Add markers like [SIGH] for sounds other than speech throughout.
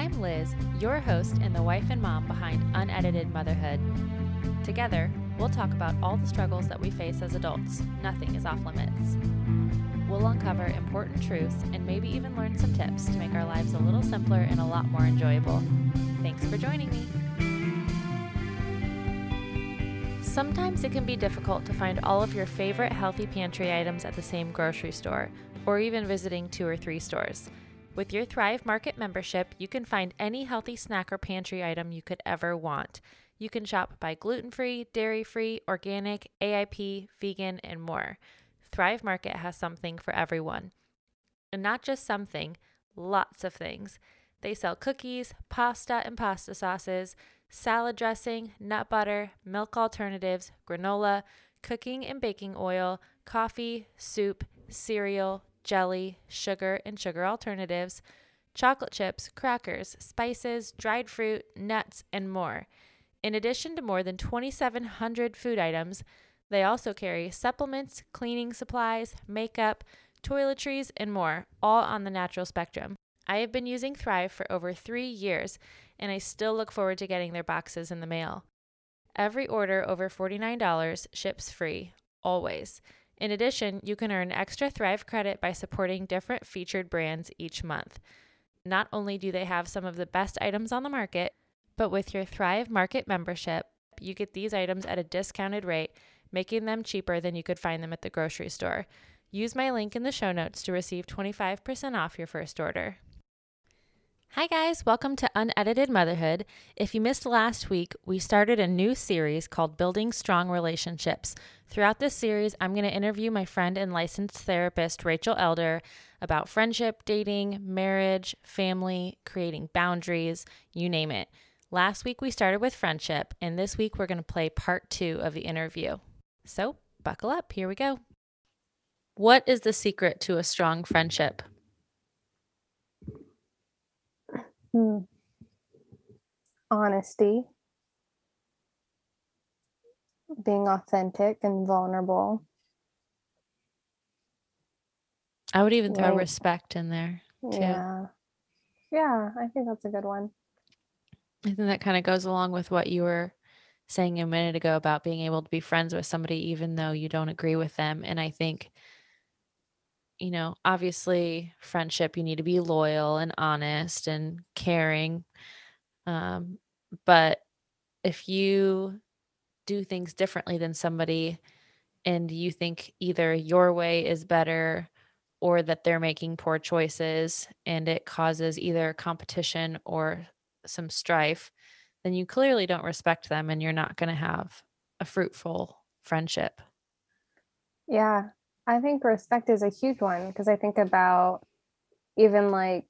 I'm Liz, your host and the wife and mom behind Unedited Motherhood. Together, we'll talk about all the struggles that we face as adults. Nothing is off limits. We'll uncover important truths and maybe even learn some tips to make our lives a little simpler and a lot more enjoyable. Thanks for joining me. Sometimes it can be difficult to find all of your favorite healthy pantry items at the same grocery store, or even visiting two or three stores. With your Thrive Market membership, you can find any healthy snack or pantry item you could ever want. You can shop by gluten free, dairy free, organic, AIP, vegan, and more. Thrive Market has something for everyone. And not just something, lots of things. They sell cookies, pasta and pasta sauces, salad dressing, nut butter, milk alternatives, granola, cooking and baking oil, coffee, soup, cereal, jelly, sugar and sugar alternatives, chocolate chips, crackers, spices, dried fruit, nuts, and more. In addition to more than 2,700 food items, they also carry supplements, cleaning supplies, makeup, toiletries, and more, all on the natural spectrum. I have been using Thrive for over three years, and I still look forward to getting their boxes in the mail. Every order over $49 ships free, always. In addition, you can earn extra Thrive credit by supporting different featured brands each month. Not only do they have some of the best items on the market, but with your Thrive Market membership, you get these items at a discounted rate making them cheaper than you could find them at the grocery store. Use my link in the show notes to receive 25% off your first order. Hi, guys, welcome to Unedited Motherhood. If you missed last week, we started a new series called Building Strong Relationships. Throughout this series, I'm going to interview my friend and licensed therapist, Rachel Elder, about friendship, dating, marriage, family, creating boundaries, you name it. Last week, we started with friendship, and this week, we're going to play part two of the interview. So, buckle up. Here we go. What is the secret to a strong friendship? Hmm. Honesty, being authentic and vulnerable. I would even throw Right. respect in there. Too. Yeah. Yeah, I think that's a good one. I think that kind of goes along with what you were saying a minute ago about being able to be friends with somebody even though you don't agree with them. And I think, you know, obviously, friendship, you need to be loyal and honest and caring. Um, but if you do things differently than somebody and you think either your way is better or that they're making poor choices and it causes either competition or some strife, then you clearly don't respect them and you're not going to have a fruitful friendship. Yeah. I think respect is a huge one because I think about even like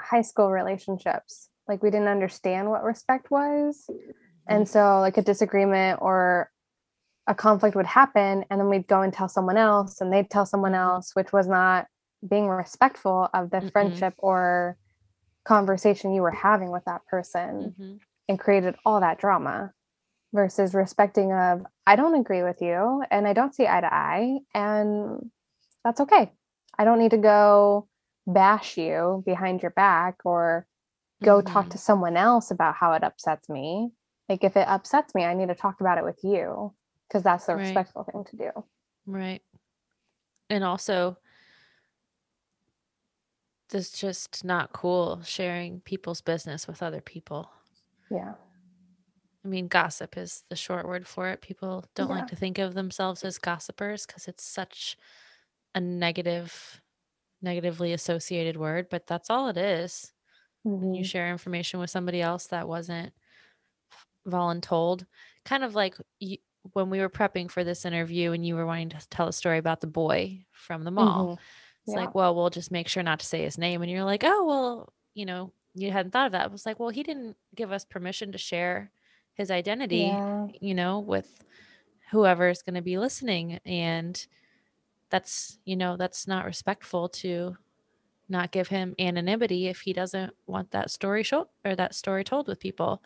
high school relationships. Like we didn't understand what respect was. And mm-hmm. so like a disagreement or a conflict would happen and then we'd go and tell someone else and they'd tell someone mm-hmm. else which was not being respectful of the Mm-mm. friendship or conversation you were having with that person Mhm. and created all that drama versus respecting of I don't agree with you and I don't see eye to eye and that's okay. I don't need to go bash you behind your back or go talk Mhm. to someone else about how it upsets me. Like if it upsets me, I need to talk about it with you because that's the Right. respectful thing to do. Right. And also, it's just not cool sharing people's business with other people. Yeah. I mean, gossip is the short word for it. People don't Yeah. like to think of themselves as gossipers because it's such a negative, negatively associated word, but that's all it is. When you Mhm. share information with somebody else that wasn't voluntold, kind of like you, when we were prepping for this interview and you were wanting to tell a story about the boy from the mall. Mhm. It's Yeah. like, well, we'll just make sure not to say his name. And you're like, oh, well, you know, you hadn't thought of that. I was like, well, he didn't give us permission to share his identity, Yeah. you know, with whoever is going to be listening. And that's, you know, that's not respectful to not give him anonymity if he doesn't want that story show or that story told with people.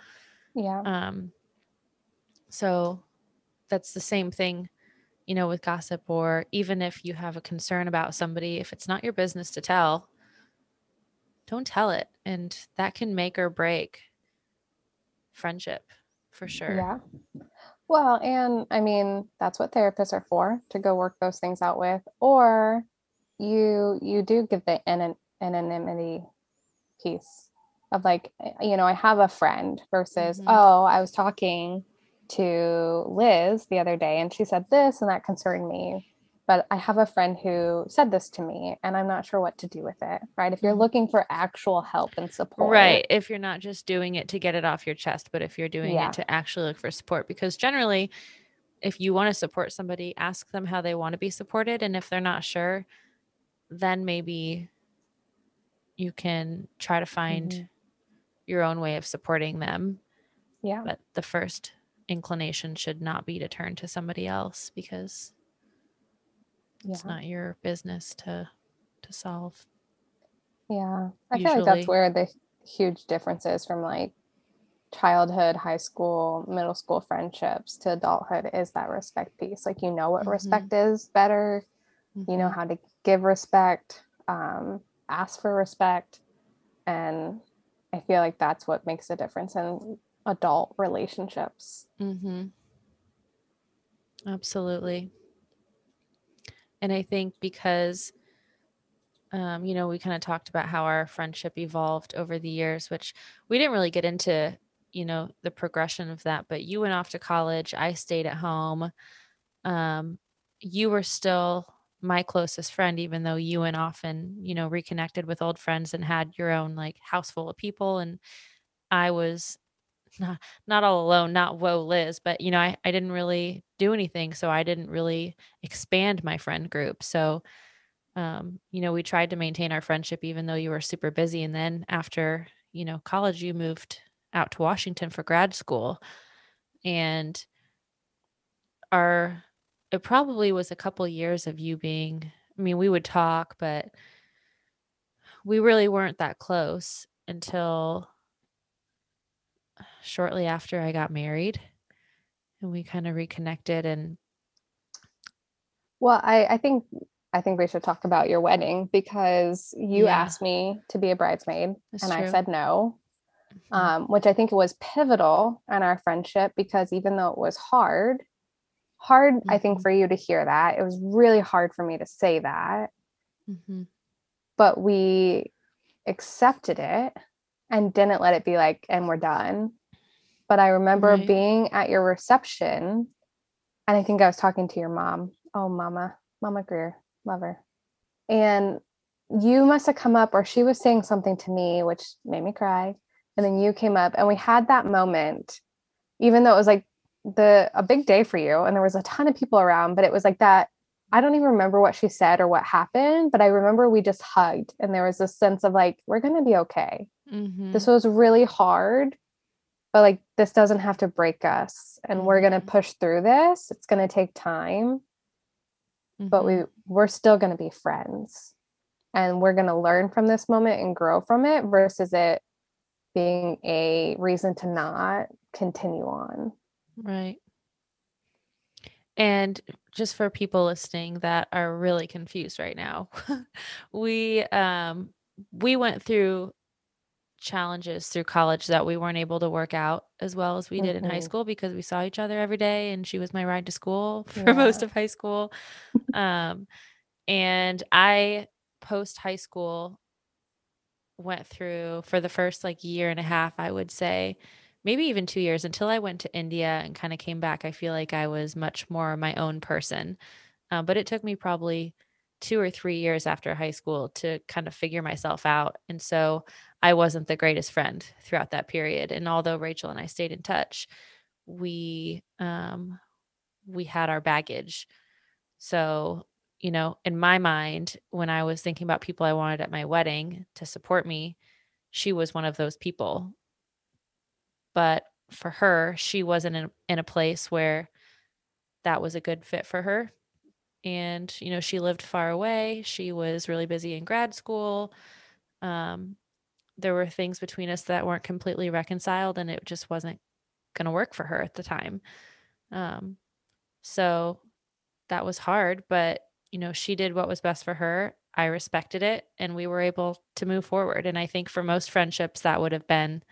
Yeah. Um, so that's the same thing, you know, with gossip, or even if you have a concern about somebody, if it's not your business to tell, don't tell it. and that can make or break friendship for sure. Yeah. Well, and I mean, that's what therapists are for, to go work those things out with. Or you you do give the an- anonymity piece of like, eh, you know, I have a friend versus, Mhm. oh, I was talking to Liz the other day and she said this and that concerned me. But I have a friend who said this to me and I'm not sure what to do with it. Right. If you're Mhm. looking for actual help and support. Right. If you're not just doing it to get it off your chest, but if you're doing Yeah. it to actually look for support, because generally, if you want to support somebody, ask them how they want to be supported. And if they're not sure, then maybe you can try to find Mhm. your own way of supporting them. Yeah. But the first inclination should not be to turn to somebody else because it's Yeah. not your business to to solve. Yeah. I feel like that's where the huge difference is from like childhood, high school, middle school friendships to adulthood is that respect piece. Like you know what Mhm. respect is better, you know Mhm. how to give respect, um, ask for respect. And I feel like that's what makes a difference in adult relationships. Mm-hmm. Absolutely. And I think because, um, you know, we kind of talked about how our friendship evolved over the years, which we didn't really get into, you know, the progression of that. But you went off to college, I stayed at home. Um, you were still my closest friend, even though you went off and, you know, reconnected with old friends and had your own like house full of people. And I was not not all alone, not whoa Liz, but you know, I, I didn't really do anything. So I didn't really expand my friend group. So um, you know, we tried to maintain our friendship even though you were super busy. And then after, you know, college, you moved out to Washington for grad school. And our it probably was a couple years of you being I mean, we would talk, but we really weren't that close until shortly after I got married and we kind of reconnected and Well, I, I think I think we should talk about your wedding because you Yeah. asked me to be a bridesmaid That's and I said no. Mhm. um, which I think was pivotal in our friendship because even though it was hard, hard, I think Mhm. for you to hear that, it was really hard for me to say that, Mhm. but we accepted it and didn't let it be like, and we're done. But I remember Right. being at your reception, and I think I was talking to your mom. Oh, Mama, Mama Greer, love her. And you must have come up, or she was saying something to me, which made me cry. And then you came up, and we had that moment, even though it was like the a big day for you, and there was a ton of people around, but it was like that. I don't even remember what she said or what happened, but I remember we just hugged, and there was this sense of like, we're gonna be okay Mhm. this was really hard but like this doesn't have to break us and we're going to Mhm. push through this it's going to take time but Mhm. we we're still going to be friends and we're going to learn from this moment and grow from it versus it being a reason to not continue on Right. And just for people listening that are really confused right now, [LAUGHS] we um we went through challenges through college that we weren't able to work out as well as we did in high Mhm. school because we saw each other every day and she was my ride to school [LAUGHS] for most of high school. [LAUGHS] Um and I post high school went through for the first like year and a half, I would say, maybe even two years until I went to India and kind of came back. I feel like I was much more my own person. Uh, but it took me probably two or three years after high school to kind of figure myself out. And so I wasn't the greatest friend throughout that period. And although Rachel and I stayed in touch, we um we had our baggage. So, you know, in my mind, when I was thinking about people I wanted at my wedding to support me, she was one of those people. But for her, she wasn't in, in a place where that was a good fit for her. And, you know, she lived far away. She was really busy in grad school. Um, there were things between us that weren't completely reconciled, and it just wasn't going to work for her at the time. Um, so that was hard, but you know, she did what was best for her. I respected it and we were able to move forward. And I think for most friendships, that would have been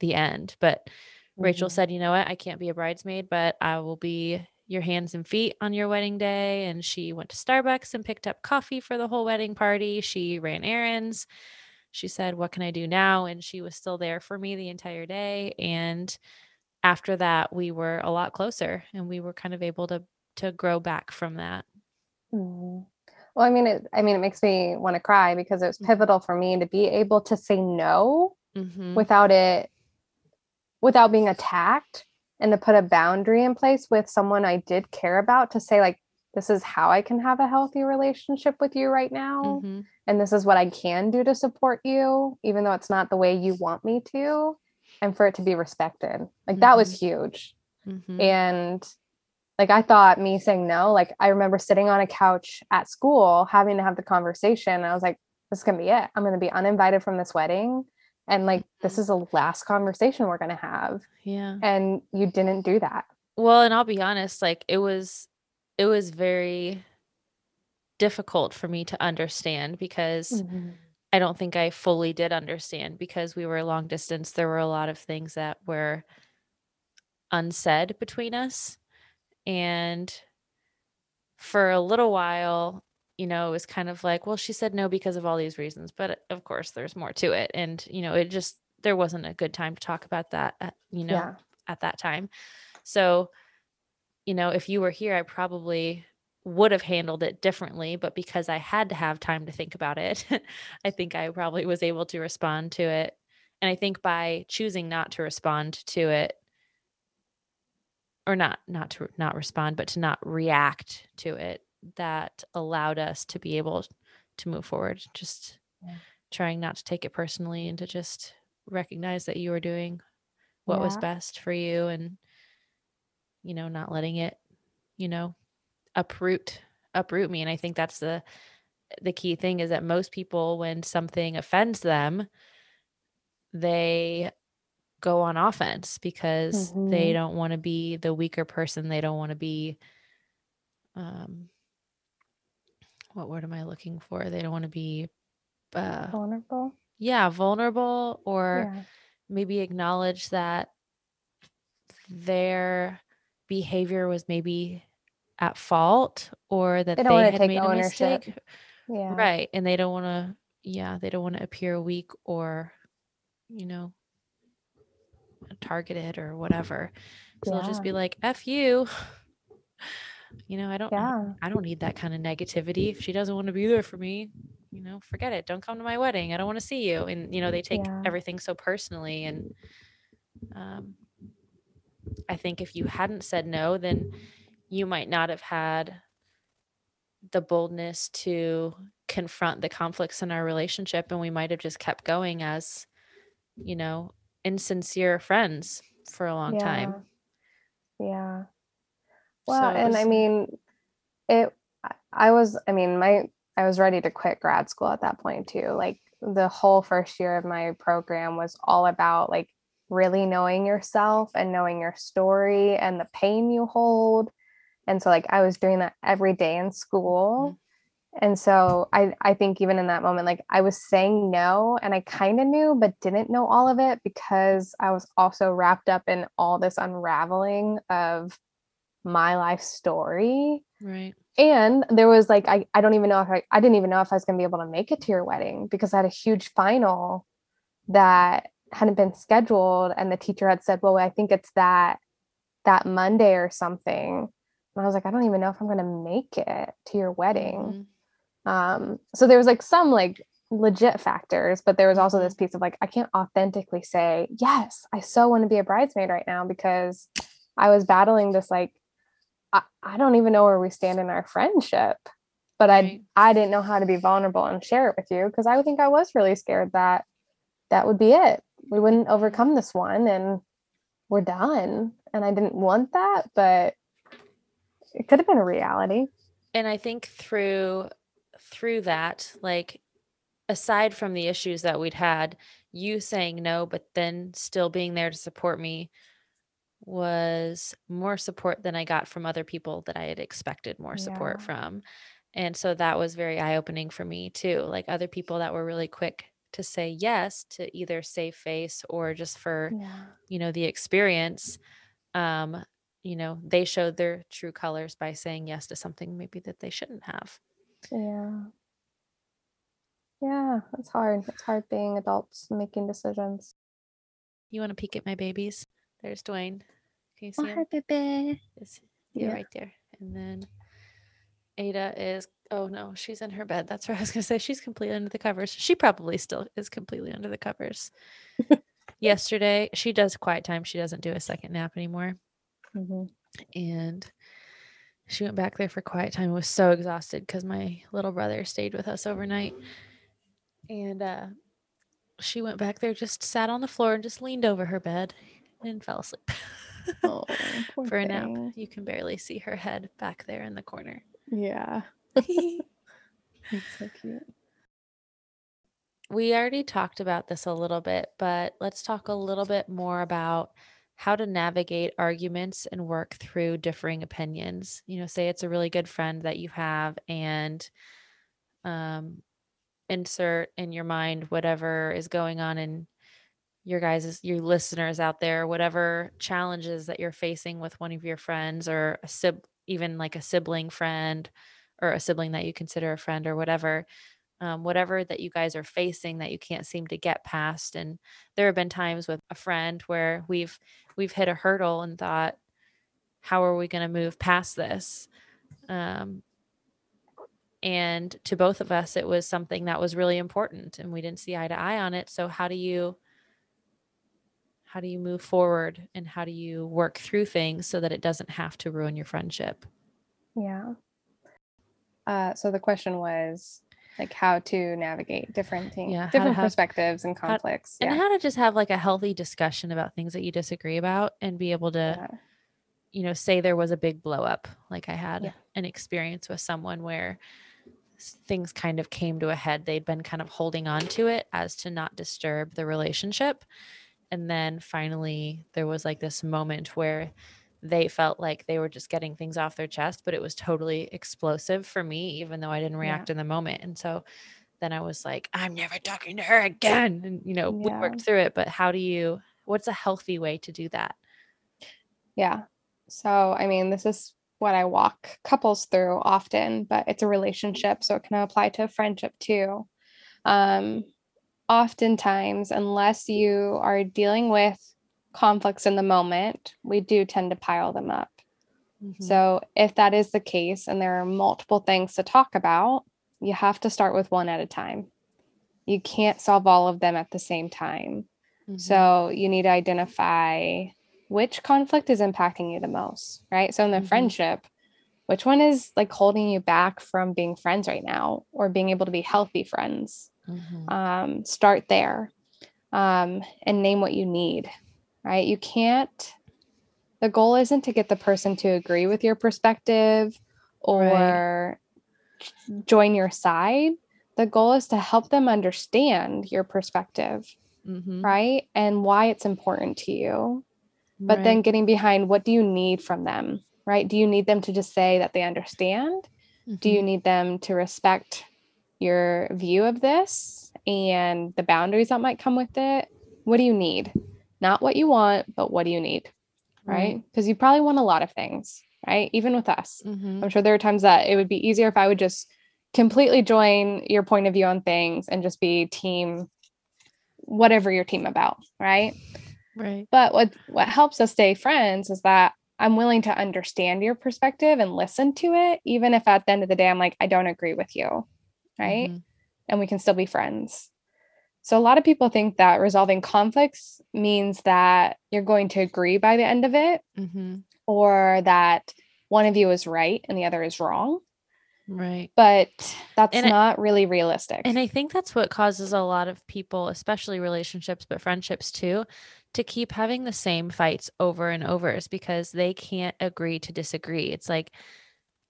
the end. But mm-hmm. Rachel said, you know what? I can't be a bridesmaid, but I will be your hands and feet on your wedding day. And she went to Starbucks and picked up coffee for the whole wedding party. She ran errands. She said, What can I do now? And she was still there for me the entire day. And after that, we were a lot closer and we were kind of able to to grow back from that. Mm-hmm. Well, I mean, it, I mean, it makes me want to cry because it was mm-hmm. pivotal for me to be able to say no mm-hmm. without it, without being attacked and to put a boundary in place with someone I did care about to say, like, this is how I can have a healthy relationship with you right now. Mm-hmm. And this is what I can do to support you, even though it's not the way you want me to, and for it to be respected. Like, that was mm-hmm. huge. Mm-hmm. And like I thought me saying no, like I remember sitting on a couch at school having to have the conversation. I was like, this is gonna be it. I'm gonna be uninvited from this wedding. And like this is the last conversation we're gonna have. Yeah. And you didn't do that. Well, and I'll be honest, like it was it was very difficult for me to understand because mm-hmm. I don't think I fully did understand because we were long distance. There were a lot of things that were unsaid between us and for a little while, you know, it was kind of like, well, she said no because of all these reasons. But of course, there's more to it. And, you know, it just, there wasn't a good time to talk about that, at, you know, yeah. at that time. So, you know, if you were here, I probably would have handled it differently. But because I had to have time to think about it, [LAUGHS] I think I probably was able to respond to it. And I think by choosing not to respond to it, or not not to not respond but to not react to it that allowed us to be able to move forward just yeah. trying not to take it personally and to just recognize that you were doing what yeah. was best for you and you know not letting it you know uproot uproot me and i think that's the the key thing is that most people when something offends them they go on offense because mm-hmm. they don't want to be the weaker person. They don't want to be um what word am I looking for? They don't want to be uh vulnerable. Yeah, vulnerable or yeah. maybe acknowledge that their behavior was maybe at fault or that they, they had made ownership. a mistake. Yeah. Right. And they don't want to yeah, they don't want to appear weak or you know targeted or whatever. So yeah. they'll just be like, F you. [LAUGHS] You know, I don't yeah. I don't need that kind of negativity. If she doesn't want to be there for me, you know, forget it. Don't come to my wedding. I don't want to see you. And you know, they take yeah. everything so personally and um I think if you hadn't said no, then you might not have had the boldness to confront the conflicts in our relationship and we might have just kept going as you know insincere friends for a long yeah. time. Yeah. Well, so and was, I mean, it, I was, I mean, my, I was ready to quit grad school at that point too. Like the whole first year of my program was all about like really knowing yourself and knowing your story and the pain you hold. And so, like, I was doing that every day in school. Mm-hmm and so i i think even in that moment like i was saying no and i kind of knew but didn't know all of it because i was also wrapped up in all this unraveling of my life story. Right. And there was like i, I don't even know if I, I didn't even know if i was going to be able to make it to your wedding because i had a huge final that hadn't been scheduled and the teacher had said well i think it's that that monday or something. And i was like i don't even know if i'm going to make it to your wedding. Mm-hmm. Um so there was like some like legit factors but there was also this mm-hmm. piece of like i can't authentically say yes i so want to be a bridesmaid right now because i was battling this like i, I don't even know where we stand in our friendship but i i didn't know how to be vulnerable and share it with you because i would think i was really scared that that would be it. We wouldn't overcome this one and we're done. And i didn't want that but it could have been a reality. And i think through through that, like aside from the issues that we'd had, you saying no, but then still being there to support me was more support than I got from other people that I had expected more support yeah. from. and so that was very eye opening for me too. Like other people that were really quick to say yes to either save face or just for Yeah. you know the experience um you know they showed their true colors by saying yes to something maybe that they shouldn't have Yeah. Yeah, it's hard. It's hard being adults making decisions. you want to peek at my babies there's dwayne can you see Oh, him hi, baby. Is yeah, Yeah. right there. And then Ada is oh no, she's in her bed. That's what I was gonna say. She's completely under the covers. She probably still is completely under the covers. [LAUGHS] Yesterday, she does quiet time. She doesn't do a second nap anymore. Mhm. And she went back there for quiet time. Was so exhausted because my little brother stayed with us overnight. And uh she went back there, just sat on the floor and just leaned over her bed and fell asleep. [LAUGHS] [LAUGHS] Oh, for a nap. You can barely see her head back there in the corner. Yeah. [LAUGHS] [LAUGHS] It's so cute. we already talked about this a little bit, but let's talk a little bit more about how to navigate arguments and work through differing opinions. You know, say it's a really good friend that you have and um insert in your mind whatever is going on in your guys your listeners out there whatever challenges that you're facing with one of your friends or a sib- even like a sibling friend or a sibling that you consider a friend or whatever um, whatever that you guys are facing that you can't seem to get past and there have been times with a friend where we've we've hit a hurdle and thought how are we going to move past this? Um, and to both of us it was something that was really important and we didn't see eye to eye on it so how do you how do you move forward and how do you work through things so that it doesn't have to ruin your friendship Yeah. Uh, so the question was like how to navigate different things, Yeah, different have- perspectives and how- conflicts. and how to just have like a healthy discussion about things that you disagree about and be able to yeah. you know say there was a big blow up like i had Yeah. an experience with someone where things kind of came to a head they'd been kind of holding on to it as to not disturb the relationship and then finally there was like this moment where they felt like they were just getting things off their chest but it was totally explosive for me even though i didn't react in the moment and so then i was like i'm never talking to her again and you know we worked through it but how do you what's a healthy way to do that Yeah. So, I mean, this is what I walk couples through often, but it's a relationship, so it can apply to a friendship too. Um, oftentimes, unless you are dealing with conflicts in the moment, we do tend to pile them up. Mhm. So, if that is the case and there are multiple things to talk about, you have to start with one at a time. You can't solve all of them at the same time. Mhm. So you need to identify which conflict is impacting you the most, right? So in the Mhm. friendship, which one is like holding you back from being friends right now or being able to be healthy friends? Mhm. Um, start there um, and name what you need, right? You can't, the goal isn't to get the person to agree with your perspective or join your side. The goal is to help them understand your perspective Mhm. right? And why it's important to you. But then getting behind what do you need from them, right? Do you need them to just say that they understand? Do you need them to respect your view of this and the boundaries that might come with it? What do you need? Not what you want, but what do you need, right? Because you probably want a lot of things, right? Even with us. Mhm. I'm sure there are times that it would be easier if I would just completely join your point of view on things and just be team whatever your team about, right? Right. But what what helps us stay friends is that I'm willing to understand your perspective and listen to it even if at the end of the day I'm like I don't agree with you, right? Mhm. And we can still be friends. So a lot of people think that resolving conflicts means that you're going to agree by the end of it Mhm. or that one of you is right and the other is wrong Right. but that's And I- not really realistic. And I think that's what causes a lot of people, especially relationships, but friendships too, to keep having the same fights over and over is because they can't agree to disagree. It's like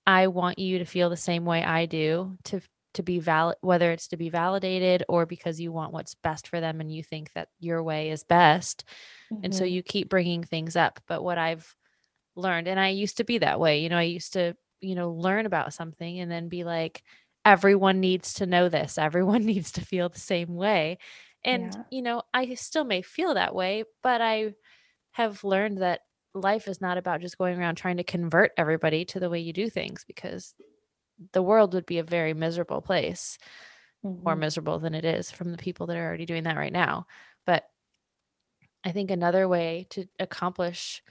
I want you to feel the same way I do to to be valid whether it's to be validated or because you want what's best for them and you think that your way is best. And so Mhm. you keep bringing things up. But what I've learned, and I used to be that way, you know, I used to you know, learn about something and then be like, everyone needs to know this. Everyone [LAUGHS] needs to feel the same way. And, Yeah. you know, I still may feel that way, but I have learned that life is not about just going around trying to convert everybody to the way you do things because the world would be a very miserable place, more Mhm. miserable than it is from the people that are already doing that right now. But I think another way to accomplish,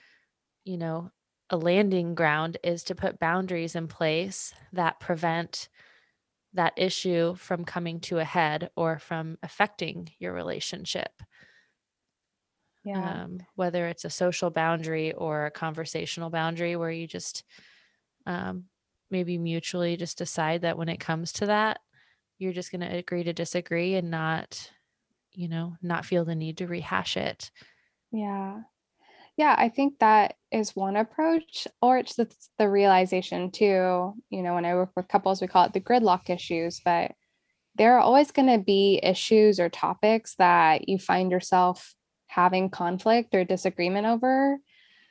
you know, a landing ground is to put boundaries in place that prevent that issue from coming to a head or from affecting your relationship. Yeah. Um, whether it's a social boundary or a conversational boundary where you just um, maybe mutually just decide that when it comes to that, you're just going to agree to disagree and not, you know, not feel the need to rehash it. Yeah. Yeah, I think that is one approach, or it's the, the realization too. You know, when I work with couples, we call it the gridlock issues, but there are always going to be issues or topics that you find yourself having conflict or disagreement over.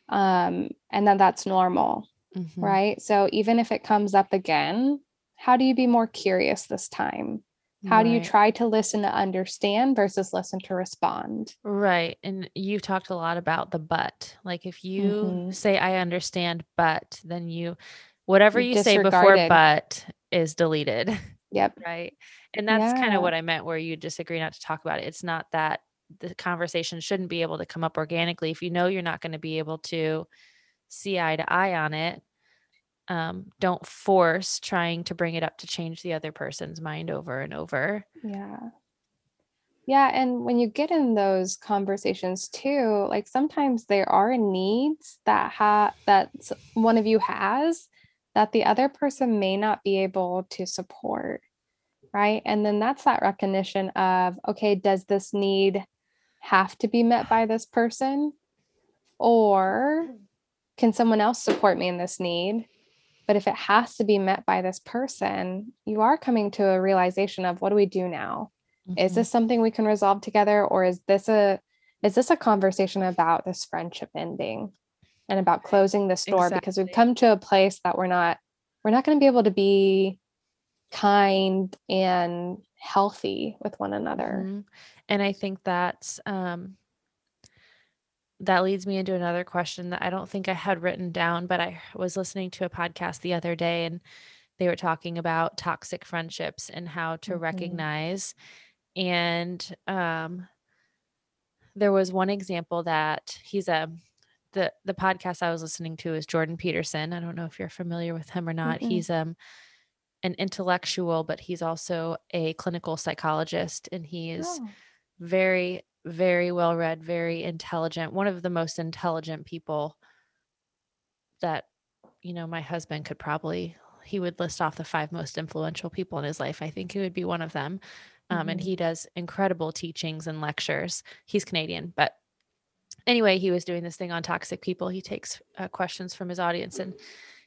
Um, and then that's normal, Mhm. right? So even if it comes up again, how do you be more curious this time? How do you try to listen to understand versus listen to respond? Right. And you've talked a lot about the but. Like if you Mhm. say I understand but, then you whatever You've say before but is deleted. Yep. [LAUGHS] Right. And that's kind of what I meant where you disagree not to talk about it. It's not that the conversation shouldn't be able to come up organically. If you know you're not going to be able to see eye to eye on it, um, don't force trying to bring it up to change the other person's mind over and over. Yeah. Yeah, and when you get in those conversations too, like sometimes there are needs that ha that one of you has that the other person may not be able to support, right? And then that's that recognition of, okay, does this need have to be met by this person? Or can someone else support me in this need? But if it has to be met by this person, you are coming to a realization of what do we do now? Is Mhm. this something we can resolve together or is this a is this a conversation about this friendship ending and about closing this door because we've come to a place that we're not we're not going to be able to be kind and healthy with one another. Mhm. And I think that's um that leads me into another question that I don't think I had written down, but I was listening to a podcast the other day and they were talking about toxic friendships and how to Mhm. recognize. And um, there was one example that he's a the the podcast I was listening to is Jordan Peterson. I don't know if you're familiar with him or not. Mm-mm. He's um an intellectual, but he's also a clinical psychologist, and he is Oh, very very well read, very intelligent. One of the most intelligent people that you know my husband could probably he would list off the five most influential people in his life i think he would be one of them um, and mhm. he does incredible teachings and lectures he's canadian but anyway he was doing this thing on toxic people he takes uh, questions from his audience and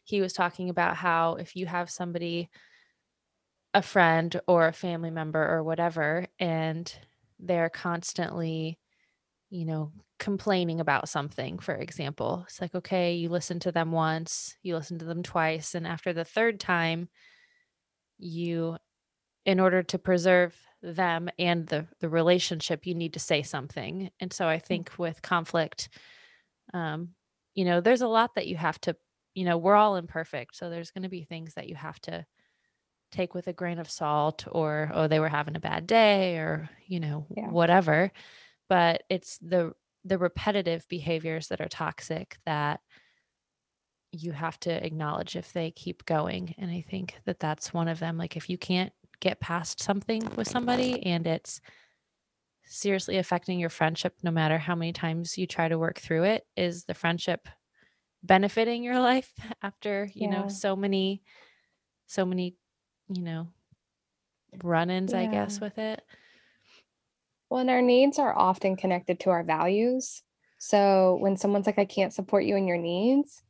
he was talking about how if you have somebody a friend or a family member or whatever and they're constantly you know, complaining about something, for example. It's like, okay, you listen to them once, you listen to them twice, and after the third time, you, in order to preserve them and the the relationship, you need to say something. And so I think with conflict, um, you know, there's a lot that you have to, you know, we're all imperfect, so there's going to be things that you have to take with a grain of salt, or oh, they were having a bad day, or you know, Yeah. whatever. But it's the the repetitive behaviors that are toxic that you have to acknowledge if they keep going. And i think that that's one of them. Like if you can't get past something with somebody and it's seriously affecting your friendship no matter how many times you try to work through it is the friendship benefiting your [LAUGHS] life after you know so many so many you know run-ins i guess with it Well, and our needs are often connected to our values. So when someone's like, I can't support you in your needs,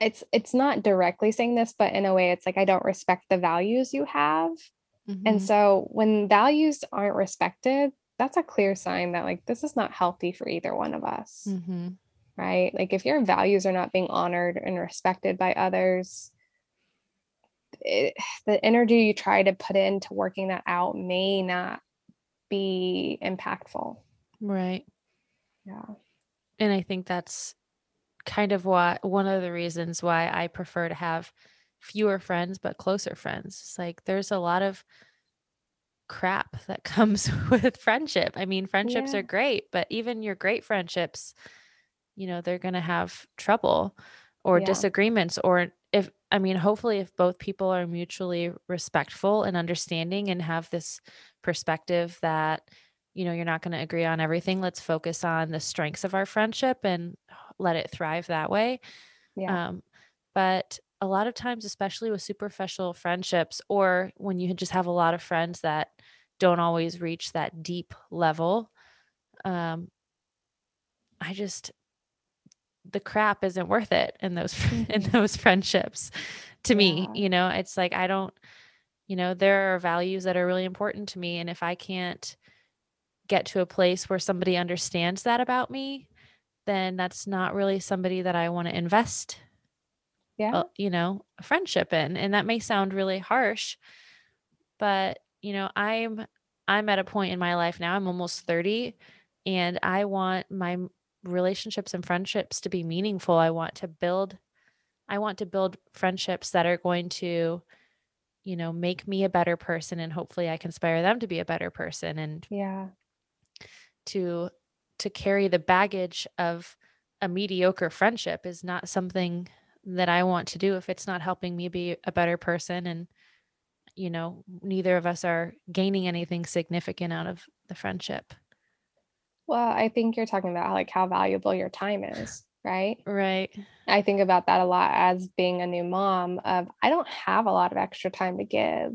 it's it's not directly saying this, but in a way it's like I don't respect the values you have. And Mhm. so when values aren't respected, that's a clear sign that like this is not healthy for either one of us. Mhm. right? Like if your values are not being honored and respected by others, it, [SIGHS] the energy you try to put into working that out may not be impactful. Right. Yeah. And I think that's kind of why one of the reasons why I prefer to have fewer friends but closer friends. It's like there's a lot of crap that [LAUGHS] comes with friendship. I mean, friendships Yeah. are great, but even your great friendships, you know, they're going to have trouble or Yeah. disagreements or if I mean, hopefully if both people are mutually respectful and understanding and have this perspective that you know, you're not going to agree on everything. Let's focus on the strengths of our friendship and let it thrive that way. Yeah. Um, but a lot of times, especially with superficial friendships, or when you just have a lot of friends that don't always reach that deep level, um, I just the crap isn't worth it in those [LAUGHS] in Mhm. those friendships. To me, you know, it's like I don't, you know, there are values that are really important to me, and if I can't get to a place where somebody understands that about me, then that's not really somebody that I want to invest Yeah. uh, you know, a friendship in. And that may sound really harsh, but you know, I'm I'm at a point in my life now, I'm almost 30, and I want my relationships and friendships to be meaningful. I want to build I want to build friendships that are going to, you know, make me a better person and hopefully I can inspire them to be a better person and Yeah. to to carry the baggage of a mediocre friendship is not something that I want to do if it's not helping me be a better person and you know neither of us are gaining anything significant out of the friendship. Well, I think you're talking about like how valuable your time is, right? Right. I think about that a lot as being a new mom of I don't have a lot of extra time to give.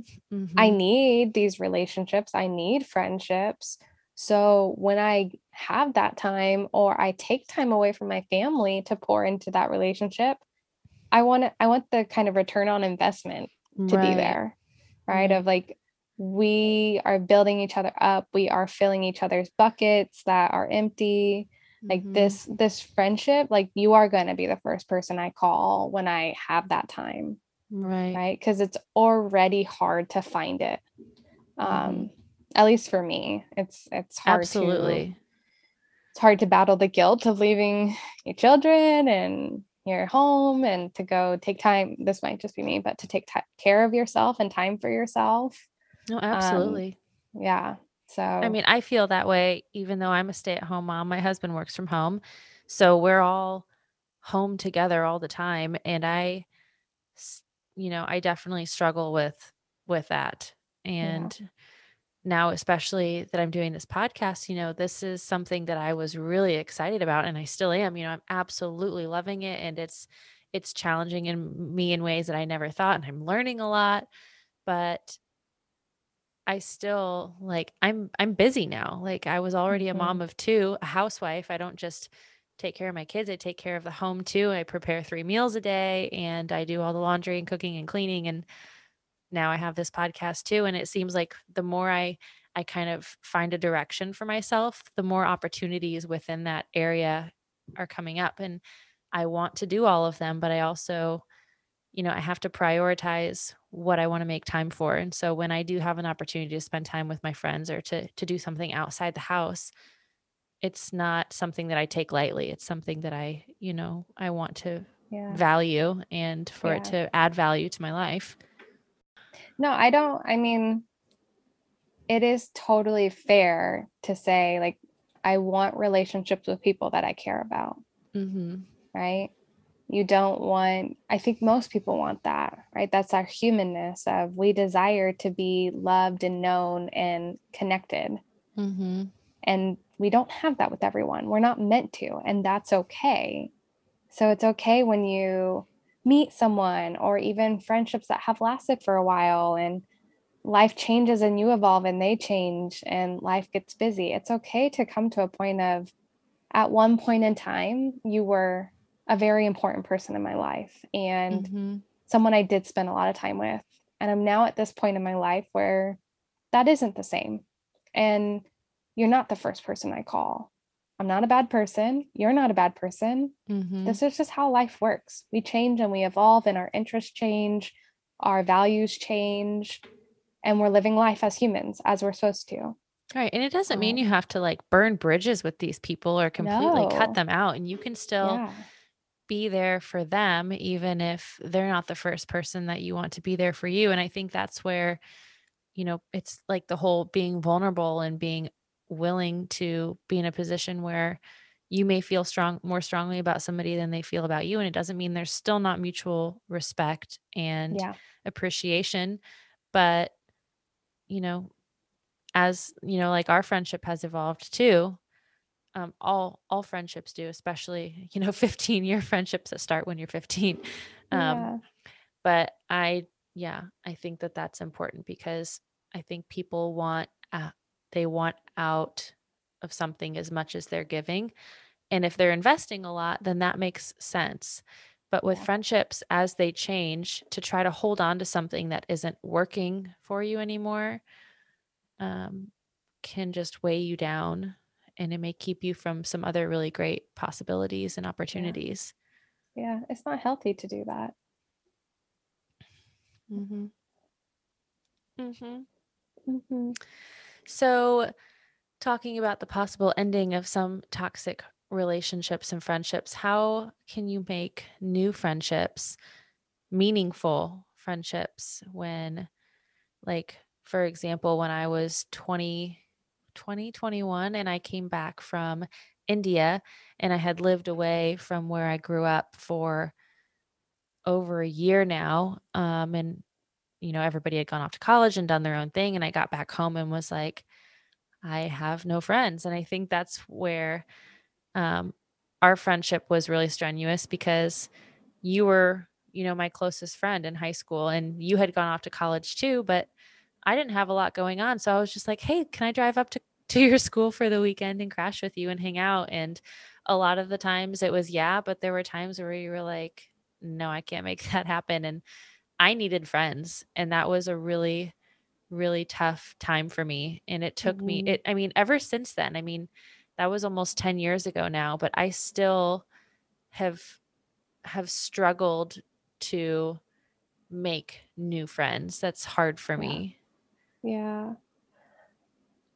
I Mhm. need these relationships, I need friendships. So when I have that time or I take time away from my family to pour into that relationship, I want to I want the kind of return on investment to be there, right? Mhm. Of like we are building each other up, we are filling each other's buckets that are empty. Like Mhm. this this friendship, like you are going to be the first person I call when I have that time Right. right? Because it's already hard to find it. Mhm. Um, at least for me, it's it's hard to Absolutely. it's hard to battle the guilt of leaving your children and your home and to go take time. This might just be me, but to take ti care of yourself and time for yourself. No, Um, absolutely. yeah. So I mean, I feel that way even though I'm a stay-at-home mom. My husband works from home. So we're all home together all the time and I, you know, I definitely struggle with with that. yeah, And now especially that I'm doing this podcast, you know, this is something that I was really excited about and I still am. You know, I'm absolutely loving it and it's it's challenging in me in ways that I never thought and I'm learning a lot, but I still like I'm I'm busy now. Like I was already a mhm, mom of 2, a housewife. I don't just take care of my kids, I take care of the home too. I prepare 3 meals a day and I do all the laundry and cooking and cleaning and now I have this podcast too and it seems like the more I I kind of find a direction for myself, the more opportunities within that area are coming up and I want to do all of them, but I also you know, I have to prioritize what I want to make time for. And so when I do have an opportunity to spend time with my friends or to to do something outside the house, it's not something that I take lightly. It's something that I, you know, I want to yeah, value and for it to add value to my life. No, I don't. I mean, it is totally fair to say like I want relationships with people that I care about. Mhm. right? You don't want, I think most people want that, right? That's our humanness of we desire to be loved and known and connected. Mhm. And we don't have that with everyone. We're not meant to, and that's okay. So it's okay when you meet someone or even friendships that have lasted for a while and life changes and you evolve and they change and life gets busy. It's okay to come to a point of at one point in time, you were a very important person in my life and Mhm. someone I did spend a lot of time with. And I'm now at this point in my life where that isn't the same. And you're not the first person I call. I'm not a bad person. You're not a bad person. Mhm. This is just how life works. We change and we evolve, and our interests change, our values change, and we're living life as humans as we're supposed to. Right. And it doesn't mean you have to like burn bridges with these people or completely cut them out. And you can still Yeah. Be there for them, even if they're not the first person that you want to be there for you. And I think that's where, you know, it's like the whole being vulnerable and being willing to be in a position where you may feel strong more strongly about somebody than they feel about you. And it doesn't mean there's still not mutual respect and Yeah. appreciation. But, you know, as you know, like our friendship has evolved too. Um, all all friendships do, especially you know, [LAUGHS] 15 year friendships that start when you're 15. Um, Yeah. but I, yeah, I think that that's important because I think people want uh, they want out of something as much as they're giving, and if they're investing a lot, then that makes sense. But with Yeah. friendships, as they change, to try to hold on to something that isn't working for you anymore um, can just weigh you down and it may keep you from some other really great possibilities and Yeah. opportunities. Yeah. It's not healthy to do that. hmm hmm hmm So, talking about the possible ending of some toxic relationships and friendships, how can you make new friendships, meaningful friendships when, like, for example, when I was 20, 20, 21, and I came back from India and I had lived away from where I grew up for over a year now. Um, and, you know, everybody had gone off to college and done their own thing. And I got back home and was like, I have no friends. And I think that's where um, our friendship was really strenuous because you were, you know, my closest friend in high school and you had gone off to college too, but I didn't have a lot going on. So I was just like, hey, can I drive up to, to your school for the weekend and crash with you and hang out? And a lot of the times it was, yeah, but there were times where you were like, no, I can't make [LAUGHS] that happen. And I needed friends. And that was a really, really tough time for me. And it took me, hmm it, I mean, ever since then, I mean, that was almost 10 years ago now, but I still have have struggled to make new friends. That's hard for Yeah. me. Yeah.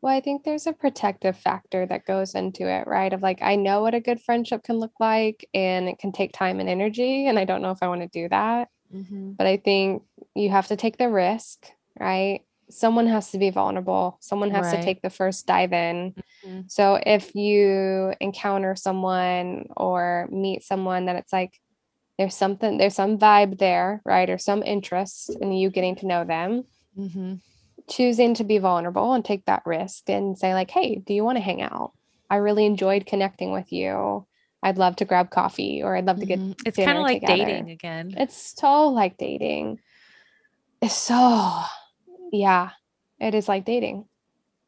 Well, I think there's a protective factor that goes into it, right? Of like, I know what a good friendship can look like, and it can take time and energy. And I don't know if I want to do that. Mm-hmm. But I think you have to take the risk, right? Someone has to be vulnerable, someone has to take the first dive in. Mhm. So if you encounter someone or meet someone that it's like, there's something, there's some vibe there, right? Or some interest in you getting to know them Mm-hmm. Choosing to be vulnerable and take that risk and say like hey do you want to hang out i really enjoyed connecting with you i'd love to grab coffee or i'd love to get Mm-hmm. It's kind of like together dating again. it's so like dating it's so yeah it is like dating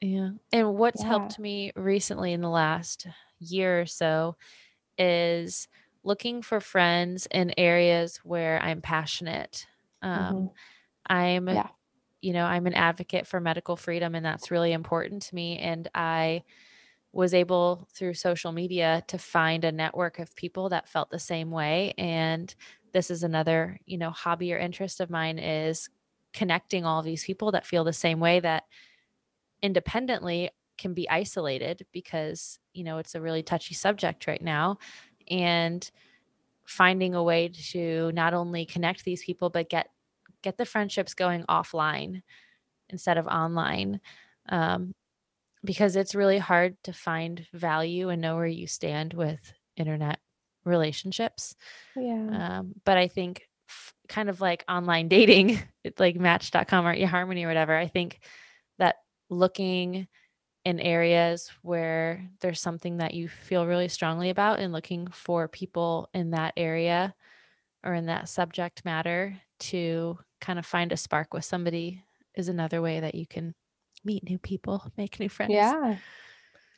Yeah. And what's yeah helped me recently in the last year or so is looking for friends in areas where I'm passionate. Um, hmm I'm yeah you know, I'm an advocate for medical freedom, and that's really important to me. And I was able through social media to find a network of people that felt the same way. And this is another, you know, hobby or interest of mine is connecting all these people that feel the same way that independently can be isolated because, you know, it's a really touchy subject right now. And finding a way to not only connect these people but get get the friendships going offline instead of online um, because it's really hard to find value and know where you stand with internet relationships yeah. um, but i think f- kind of like online [LAUGHS] dating it's like match.com or eharmony or whatever i think that looking in areas where there's something that you feel really strongly about and looking for people in that area or in that subject matter to kind of find a spark with somebody is another way that you can meet new people, make new friends. yeah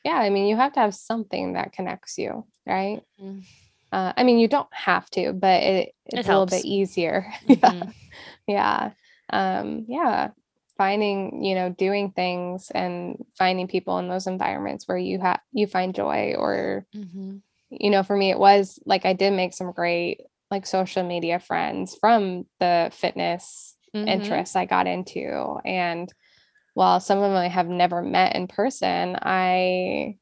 yeah i mean you have to have something that connects you right Mm. uh, i mean you don't have to but it, it's a little bit easier [LAUGHS] yeah Mhm. yeah um yeah finding you know doing things and finding people in those environments where you have you find joy or mm-hmm. you know for me it was like i did make some great like social media friends from the fitness mm-hmm. interests i got into and while some of them i have never met in person i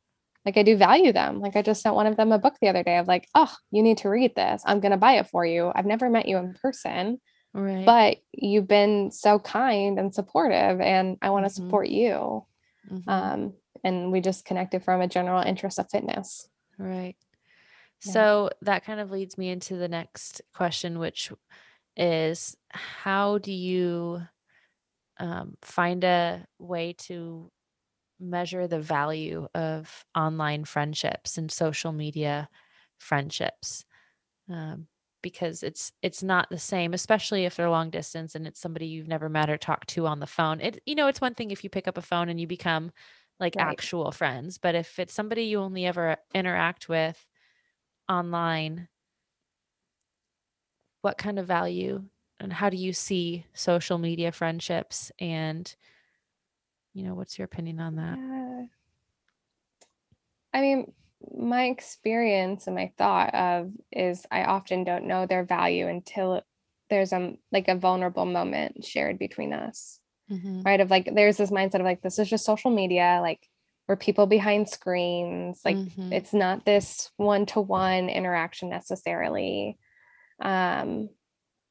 like i do value them like i just sent one of them a book the other day of like oh you need to read this i'm going to buy it for you i've never met you in person Right. But you've been so kind and supportive, and I want to mm-hmm. support you. Mm-hmm. Um, and we just connected from a general interest of fitness. Right. Yeah. So that kind of leads me into the next question, which is how do you um, find a way to measure the value of online friendships and social media friendships? Um, because it's it's not the same especially if they're long distance and it's somebody you've never met or talked to on the phone it you know it's one thing if you pick up a phone and you become like right. actual friends but if it's somebody you only ever interact with online what kind of value and how do you see social media friendships and you know what's your opinion on that yeah. i mean my experience and my thought of is I often don't know their value until there's a like a vulnerable moment shared between us. Mm-hmm. Right. Of like there's this mindset of like this is just social media, like we're people behind screens. Like mm-hmm. it's not this one-to-one interaction necessarily. Um,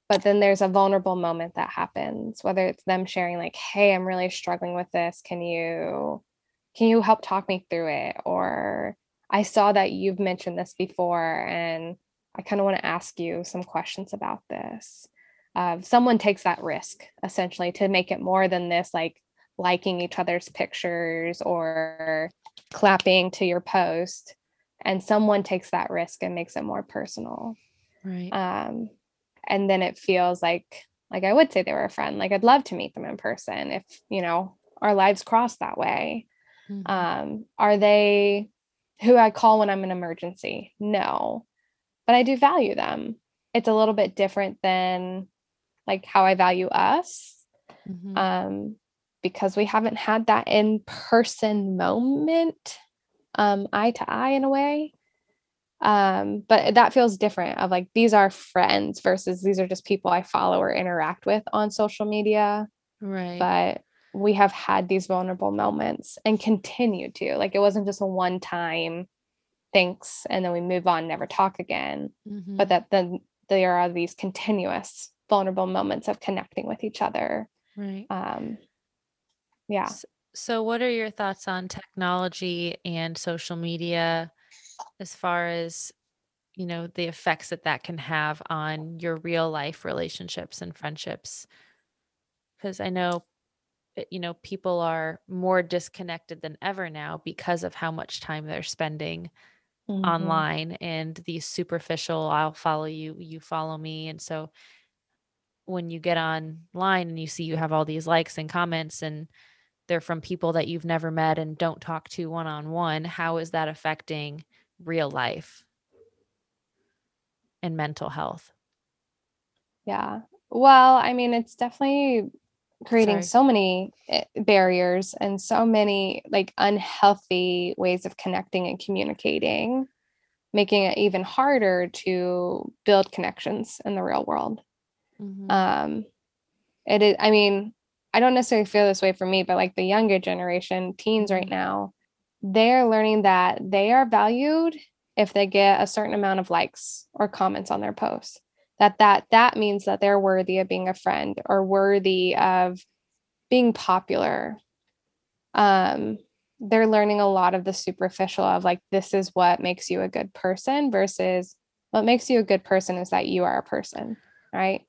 but then there's a vulnerable moment that happens, whether it's them sharing, like, hey, I'm really struggling with this. Can you can you help talk me through it? Or I saw that you've mentioned this before, and I kind of want to ask you some questions about this. Uh, someone takes that risk essentially to make it more than this, like liking each other's pictures or clapping to your post, and someone takes that risk and makes it more personal. Right. Um, and then it feels like like I would say they were a friend. Like I'd love to meet them in person if you know our lives cross that way. Mm-hmm. Um, are they who I call when I'm in emergency. No, but I do value them. It's a little bit different than like how I value us. Mm-hmm. Um, because we haven't had that in person moment, um, eye to eye in a way. Um, but that feels different of like these are friends versus these are just people I follow or interact with on social media. Right. But we have had these vulnerable moments and continue to like it wasn't just a one time thanks and then we move on never talk again mm-hmm. but that then there are these continuous vulnerable moments of connecting with each other right um yeah. So, so what are your thoughts on technology and social media as far as you know the effects that that can have on your real life relationships and friendships? Because i know Eh, you know people are more disconnected than ever now because of how much time they're spending mm-hmm. online and these superficial i'll follow you you follow me. And so when you get online and you see you have all these likes and comments and they're from people that you've never met and don't talk to one on one how is that affecting real life and mental health yeah well i mean it's definitely creating Sorry. so many eh, barriers and so many like unhealthy ways of connecting and communicating making it even harder to build connections in the real world mm-hmm. um it is i mean i don't necessarily feel this way for me but like the younger generation teens right mm-hmm. now they're learning that they are valued if they get a certain amount of likes or comments on their posts. That that that means that they're worthy of being a friend or worthy of being popular. Um they're learning a lot of the superficial of like this is what makes you a good person versus what makes you a good person is that you are a person right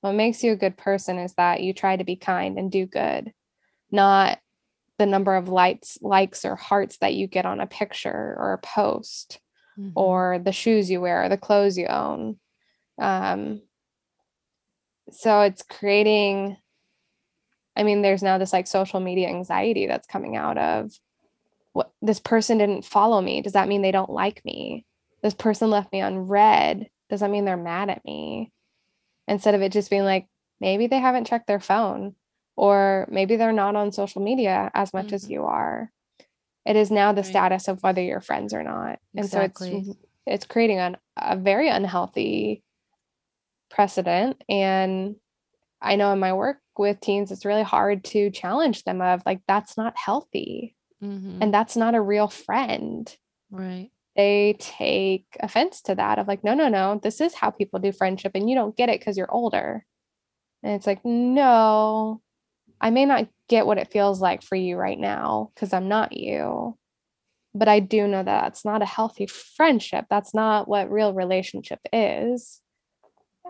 what makes you a good person is that you try to be kind and do good not the number of likes likes or hearts that you get on a picture or a post mm-hmm. or the shoes you wear or the clothes you own um, so it's creating, I mean, there's now this like social media anxiety that's coming out of what this person didn't follow me. Does that mean they don't like me? This person left me on read. Does that mean they're mad at me? Instead of it just being like, maybe they haven't checked their phone or maybe they're not on social media as much as Mhm. you are. It is now the Right. status of whether you're friends or not. Exactly. And so it's it's creating an, a very unhealthy precedent and I know in my work with teens it's really hard to challenge them of like that's not healthy Mhm. and that's not a real friend. right. They take offense to that of like no no no this is how people do friendship and you don't get it cuz you're older. And it's like no I may not get what it feels like for you right now cuz I'm not you. But I do know that that's not a healthy friendship. That's not what real relationship is.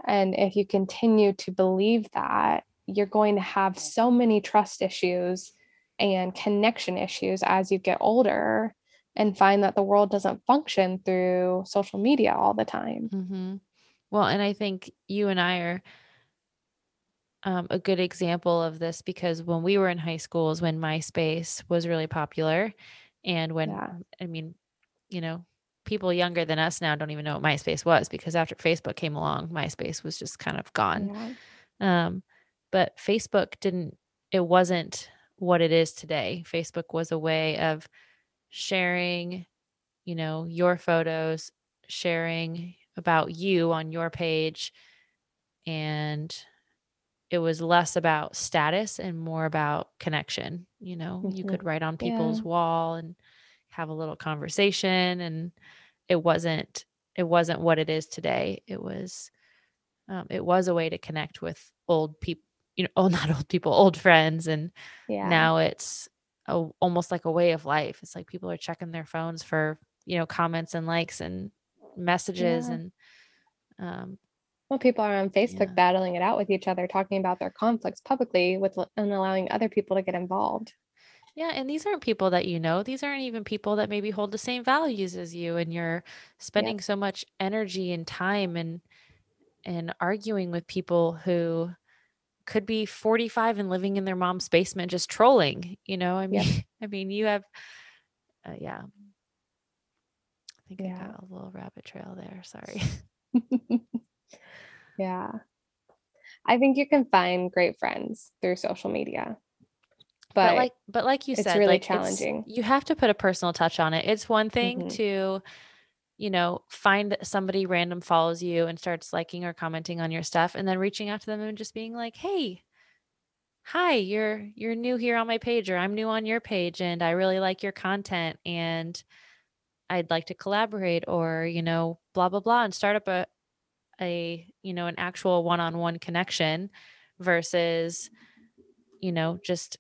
And if you continue to believe that, you're going to have so many trust issues and connection issues as you get older and find that the world doesn't function through social media all the time. hmm Well, and I think you and I are um, a good example of this because when we were in high school is when MySpace was really popular. And when, Yeah. I mean, you know, people younger than us now don't even know what MySpace was because after Facebook came along, MySpace was just kind of gone. Yeah. Um, but Facebook didn't, it wasn't what it is today. Facebook was a way of sharing, you know, your photos, sharing about you on your page. And it was less about status and more about connection. You know, you Mhm. could write on Yeah. people's wall and have a little conversation and it wasn't it wasn't what it is today. It was um, it was a way to connect with old people, you know, [LAUGHS] oh, not old people, old friends. And Yeah. now it's a, almost like a way of life. It's like people are checking their phones for, you know, comments and likes and messages. Yeah. And um, Well, people are on Facebook Yeah. battling it out with each other, talking about their conflicts publicly with and allowing other people to get involved. yeah. And these aren't people that you know. These aren't even people that maybe hold the same values as you. And you're spending so much energy and time and, and arguing with people who could be 45 and living in their mom's basement just trolling you know i mean Yep. [LAUGHS] i mean you have uh, yeah i think i got a little rabbit trail there sorry [LAUGHS] yeah. I think you can find great friends through social media. but, But, like but like you said, it's said really like challenging. you have to put a personal touch on it it's one thing Mhm. to you know find somebody random follows you and starts liking or commenting on your stuff and then reaching out to them and just being like hey hi you're you're new here on my page or i'm new on your page and i really like your content and i'd like to collaborate or you know blah blah blah and start up a a you know an actual one-on-one connection versus you know just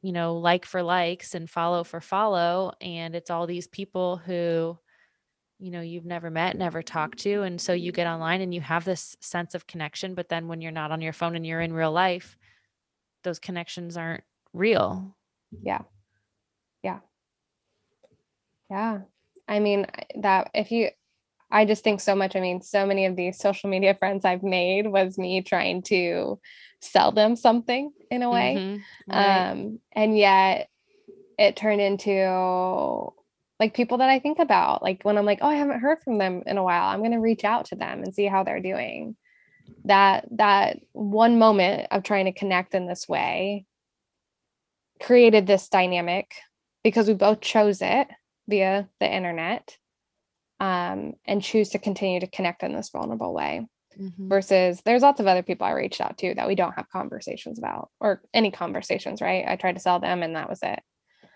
you know like for likes and follow for follow and it's all these people who you know you've never met never talked to and so you get online and you have this sense of connection but then when you're not on your phone and you're in real life those connections aren't real yeah. Yeah. Yeah. I mean, that if you, I just think so much. I mean, so many of these social media friends I've made was me trying to sell them something in a way. Mhm, right. um and yet it turned into like people that i think about like when i'm like oh i haven't heard from them in a while i'm going to reach out to them and see how they're doing that that one moment of trying to connect in this way created this dynamic because we both chose it via the internet um, and choose to continue to connect in this vulnerable way Mhm. versus there's lots of other people I reached out to that we don't have conversations about or any conversations, right? I tried to sell them and that was it.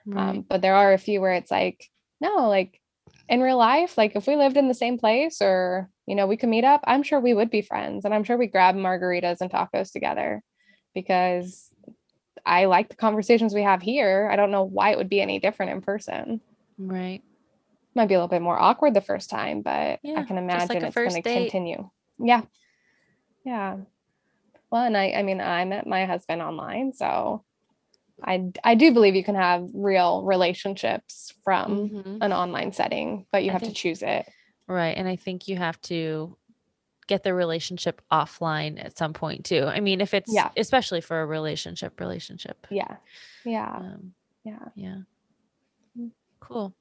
Right. Um, but there are a few where it's like, no, like in real life, like if we lived in the same place or, you know, we could meet up, I'm sure we would be friends and I'm sure we grab margaritas and tacos together because I like the conversations we have here. I don't know why it would be any different in person. right Might be a little bit more awkward the first time, but Yeah, I can just like imagine it's going to continue. Yeah. Yeah. Well, and I I mean, I met my husband online, so I I do believe you can have real relationships from Mhm. an online setting, but you I have think- to choose it. Right. And I think you have to get the relationship offline at some point too. I mean, if it's Yeah. especially for a relationship, relationship. Yeah. Yeah. Um, Yeah. yeah. Mm. Cool.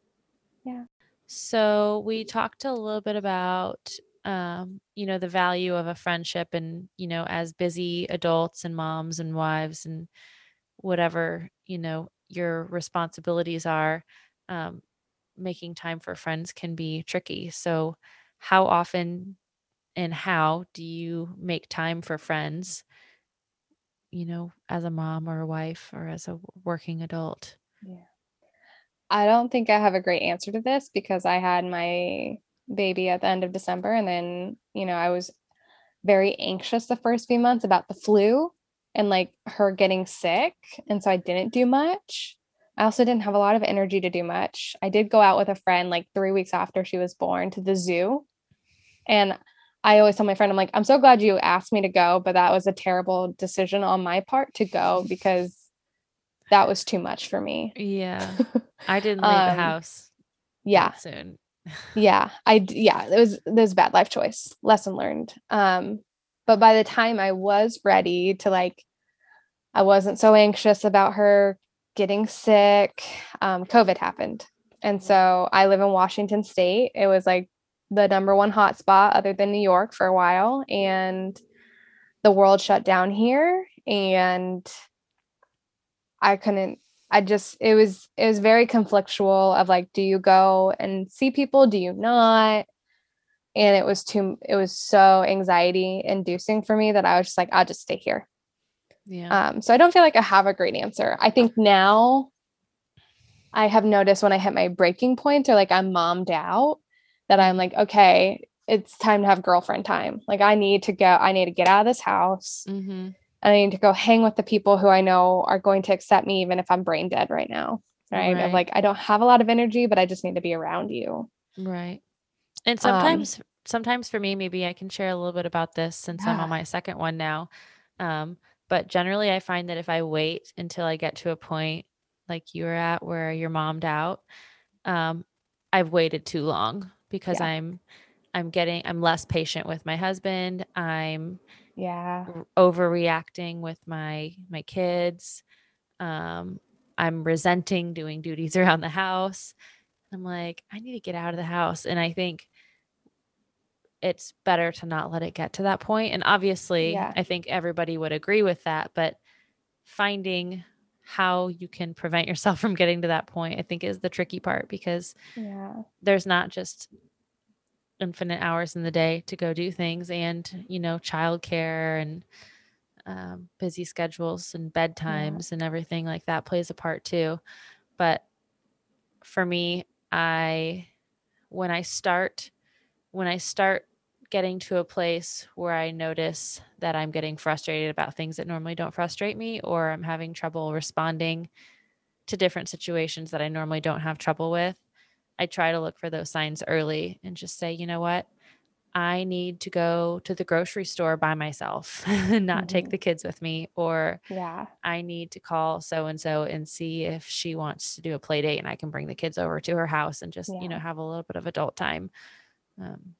Yeah. So we talked a little bit about um, you know, the value of a friendship and, you know, as busy adults and moms and wives and whatever, you know, your responsibilities are, um, making time for friends can be tricky. So, how often and how do you make time for friends, you know, as a mom or a wife or as a working adult? Yeah. I don't think I have a great answer to this because I had my baby at the end of December and then, you know, I was very anxious the first few months about the flu and like her getting sick. And so I didn't do much. I also didn't have a lot of energy to do much. I did go out with a friend like three weeks after she was born to the zoo. And I always tell my friend, I'm like, I'm so glad you asked me to go, but that was a terrible decision on my part to go because that was too much for me. Yeah. [LAUGHS] I didn't leave the Um, house Yeah. soon. yeah I, yeah it was it was a bad life choice lesson learned um but by the time i was ready to like i wasn't so anxious about her getting sick um covid happened. And so i live in washington state. It was like the number one hotspot other than new york for a while and the world shut down here and i couldn't I just it was it was very conflictual of like do you go and see people? Do you not and it was too it was so anxiety inducing for me that I was just like I'll just stay here. Yeah. Um so I don't feel like I have a great answer. I think now I have noticed when I hit my breaking points or like I'm mommed out that I'm like okay it's time to have girlfriend time. Like I need to go I need to get out of this house mm-hmm. and I need to go hang with the people who I know are going to accept me even if I'm brain dead right now. Right. Right. Of like, I don't have a lot of energy, but I just need to be around you. Right. And Um, sometimes sometimes for me maybe I can share a little bit about this since I'm on my second one now. Um but generally I find that if I wait until I get to a point like you were at where you're mommed out, um I've waited too long because Yeah. I'm I'm getting I'm less patient with my husband. I'm Yeah. overreacting with my my kids. Um I'm resenting doing duties [LAUGHS] around the house. I'm like, I need to get out of the house. And I think it's better to not let it get to that point. And obviously, Yeah. I think everybody would agree with that, but finding how you can prevent yourself [LAUGHS] from getting to that point, I think is the tricky part because Yeah. there's not just infinite hours in the day to go do things and, you know, childcare and um, busy schedules and bedtimes and everything like that plays a part too. But for me, I, when I start, when I start getting to a place where I notice that I'm getting frustrated about things that normally don't frustrate me, or I'm having trouble responding to different situations that I normally don't have trouble with, I try to look for those signs early and just say, you know what? I need to go to the grocery store by myself [LAUGHS] and not take Mhm. the kids with me, or Yeah. I need to call so and so and see if she wants to do a play date and I can bring the kids over to her house and just, you know, have a little bit of adult time. Um,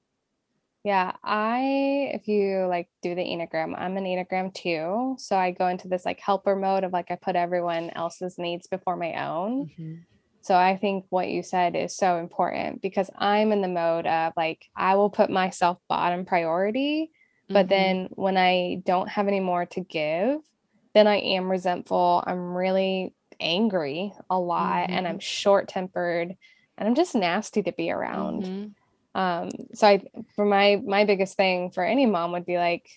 Yeah. I, if you like do the Enneagram, I'm an Enneagram two. So I go into this like helper mode of like, I put everyone else's needs before my own. mhm. So I think what you said is so important because I'm in the mode of like, I will put myself bottom priority. But Mhm. then when I don't have any more to give, then I am resentful. I'm really angry a lot and I'm short tempered and I'm just nasty to be around. Um, so I, for my, my biggest thing for any mom would be like,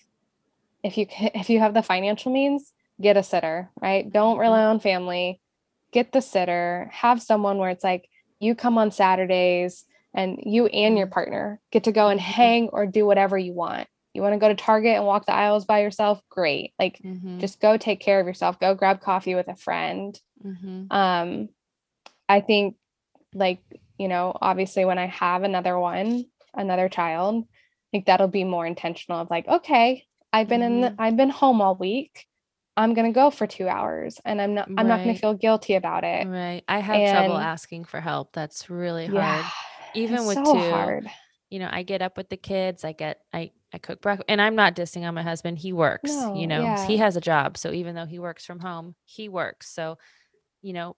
if you, ca- if you have the financial means, get a sitter, right? Don't rely on family, get the sitter, have someone where it's like, you come on Saturdays and you and your partner get to go and Mhm. hang or do whatever you want. You want to go to Target and walk the aisles by yourself? Great. Like Mhm. just go take care of yourself. Go grab coffee with a friend. Mhm. Um I think like, you know, obviously when I have another one, another child, like that'll be more intentional of like, okay, I've been in the, Mhm. I've been home all week. I'm going to go for 2 hours and I'm not I'm not gonna feel guilty about it. Right. I have trouble asking for help. That's really hard. yeah. Even with so two, hard. you know, I get up with the kids, I get I I cook breakfast and I'm not dissing on my husband. He works, you No, know. He has a job. So even though he works from home, he works. So, you know,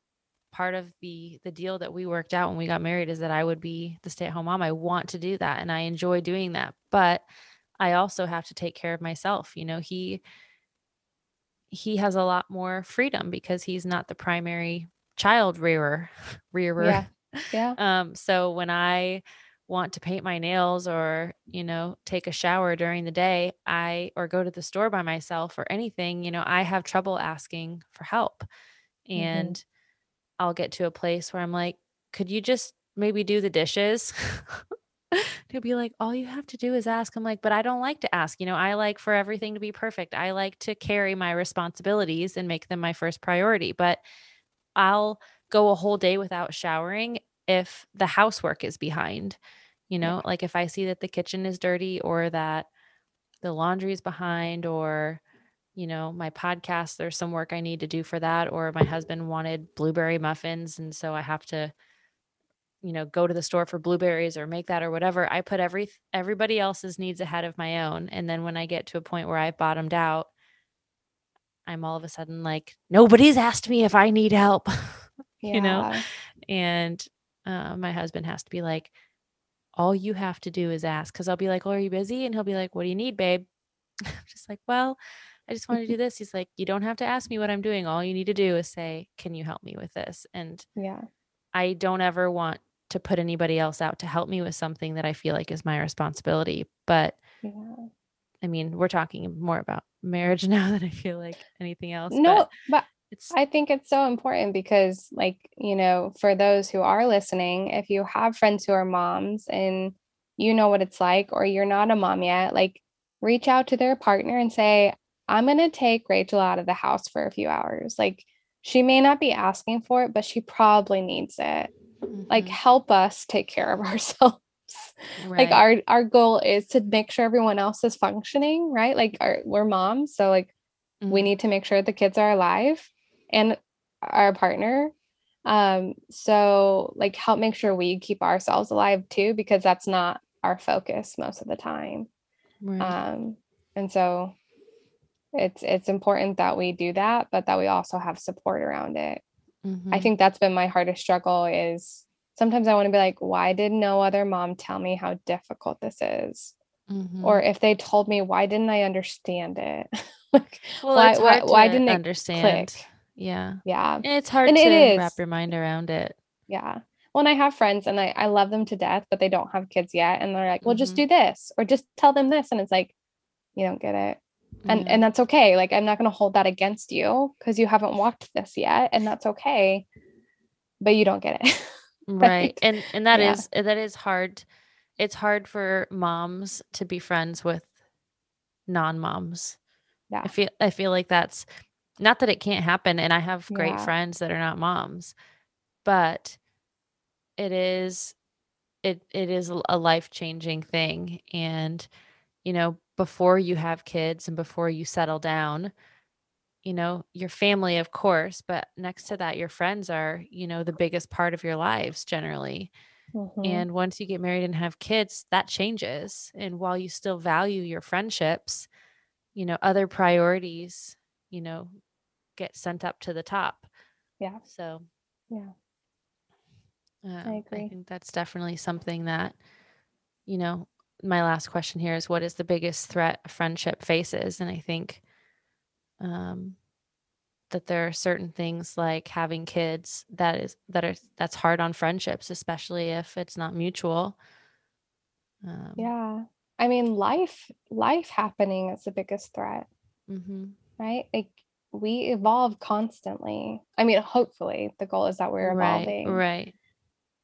part of the the deal that we worked out when we got married is that I would be the stay-at-home mom. I want to do that and I enjoy doing that. But I also have to take care of myself. You know, he he has a lot more freedom because he's not the primary child rearer [LAUGHS] rearer. Yeah. Yeah. [LAUGHS] um so when I want to paint my nails or, you know, take a shower during the day, I or go to the store by myself or anything, you know, I have trouble asking for help. Mhm. And I'll get to a place where I'm like, could you just maybe do the dishes? [LAUGHS] He'll be like, all you have to do is ask. I'm like, but I don't like to ask. You know, I like for everything to be perfect. I like to carry my responsibilities and make them my first priority. But I'll go a whole day without showering if the housework is behind. You Yeah. know, like if I see that the kitchen is dirty or that the laundry is behind or you know, my podcast, there's some work I need to do for that. Or my husband wanted blueberry muffins. And so I have to, you know, go to the store for blueberries or make that or whatever. I put every everybody else's needs ahead of my own. And then when I get to a point where I've bottomed out, I'm all of a sudden like, nobody's asked me if I need help. [LAUGHS] you know? And uh, my husband has to be like, all you have to do is ask. Cause I'll be like, well, are you busy? And he'll be like, what do you need, babe? [LAUGHS] I'm just like, well, I just want to do mm-hmm. this. He's like, you don't have to ask me what I'm doing. All you need to do is say, can you help me with this? And Yeah. I don't ever want to put anybody else out to help me with something that I feel like is my responsibility. But Yeah. I mean, we're talking more about marriage [LAUGHS] now than I feel like anything else. No, but but it's I think it's so important because, like, you know, for those who are listening, if you have friends who are moms and you know what it's like, or you're not a mom yet, like, reach out to their partner and say, I'm going to take Rachel out of the house for a few hours. Like, she may not be asking for it, but she probably needs it. Like, Mhm. help us take care of [LAUGHS] ourselves. Like, our our goal is to make sure everyone else is functioning, right? Like, our, we're moms, so like we Mhm. need to make sure the kids are alive and our partner um so like help make sure we keep ourselves alive too because that's not our focus most of the time Right. um and so it's it's important that we do that but that we also have support around it i Mhm. think that's been my hardest struggle is sometimes i want to be like why did no other mom tell me how difficult this is Mhm. or if they told me why didn't i understand it [LAUGHS] like well, why- why- why didn't it understand. click? Yeah. yeah And it's hard And to it wrap your mind around it. Yeah. Well, and I have friends and I, I love them to death, but they don't have kids yet. And they're like, well, just Mhm. do this or just tell them this. And it's like, you don't get it. And Yeah. and that's okay. Like I'm not gonna hold that against you because you haven't walked this yet. And that's okay. But you don't get it. [LAUGHS] right. And and that Yeah. is uh, that is hard. It's hard for moms to be friends with non-moms. Yeah. I feel I feel like that's not that it can't happen and I have great Yeah. friends that are not moms, but it is it it is a- a life-changing thing and you know, before you have kids and before you settle down, you know, your family of course, but next to that your friends are, you know, the biggest part of your lives generally. Mhm. And once you get married and have kids, that changes. And while you still value your friendships, you know, other priorities, you know, get sent up to the top. Yeah. So, Yeah. I agree. I think that's definitely something that, you know, my last question here is what is the biggest threat a friendship faces? And I think um, that there are certain things like having kids that is that are that's hard on friendships, especially if it's not mutual. Um, Yeah. I mean, life, life happening is the biggest threat, mhm. right? Like we evolve constantly. I mean, hopefully the goal is that we're Right, evolving. right.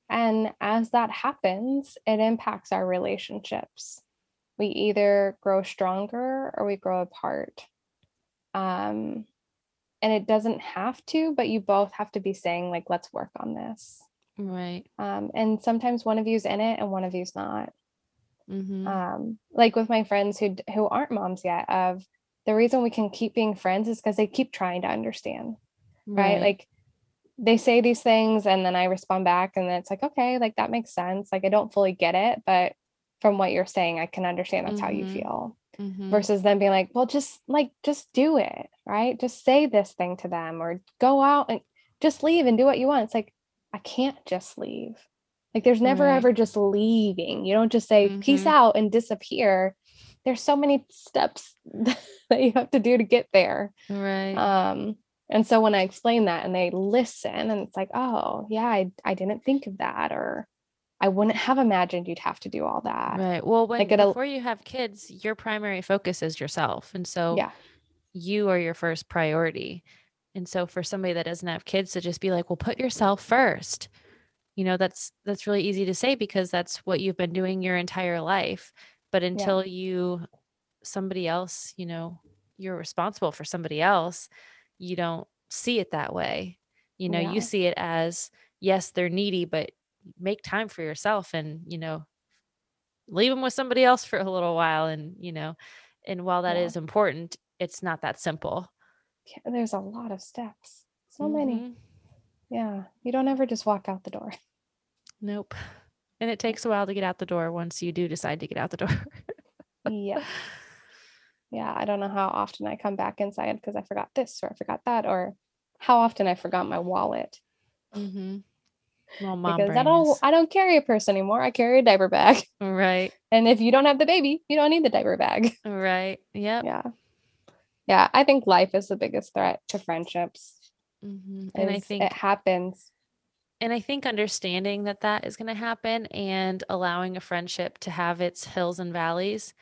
And as that happens, it impacts our relationships. We either grow stronger or we grow apart. Um, and it doesn't have to, but you both have to be saying, like, let's work on this. Right. Um, and sometimes one of you's in it and one of you's not. Mm-hmm. Um, like with my friends who who aren't moms yet, of the reason we can keep being friends is because they keep trying to understand, right? Like they say these things and then I respond back and then it's like, okay, like that makes sense. Like I don't fully get it, but from what you're saying, I can understand that's how you Mhm. feel. Mhm. Versus them being like, well, just like just do it, right? Just say this thing to them or go out and just leave and do what you want. It's like, I can't just leave. Like there's never Right. ever just leaving. You don't just say peace Mhm. out and disappear. There's so many steps [LAUGHS] that you have to do to get there. Right. Um, and so when I explain that and they listen and it's like, oh yeah, I, I didn't think of that, or I wouldn't have imagined you'd have to do all that. right. Well, when like before you have kids, your primary focus is yourself. And so Yeah. you are your first priority. And so for somebody that doesn't have kids to just be like, well, put yourself first. You know, that's that's really easy to say because that's what you've been doing your entire life. But until you somebody else, you know, you're responsible for somebody else, you don't see it that way. You know, Yeah. you see it as yes, they're needy, but make time for yourself and, you know, leave them with somebody else for a little while and, you know, and while that is Yeah. important, it's not that simple. Yeah, There's a lot of steps. So many. Mhm. Yeah. You don't ever just walk out the door. Nope. And it takes a while to get out the door once you do decide to get out the door. yeah. Yeah. I don't know how often I come back inside because I forgot this or I forgot that, or how often I forgot my wallet. mm-hmm. Well, mom because I don't I don't carry a purse anymore. I carry a diaper bag. [LAUGHS] right, And if you don't have the baby, you don't need the diaper bag. [LAUGHS] right. Yep. Yeah. Yeah. I think life is the biggest threat to friendships. hmm And I think it happens. and I think understanding that that is going to happen and allowing a friendship to have its hills and valleys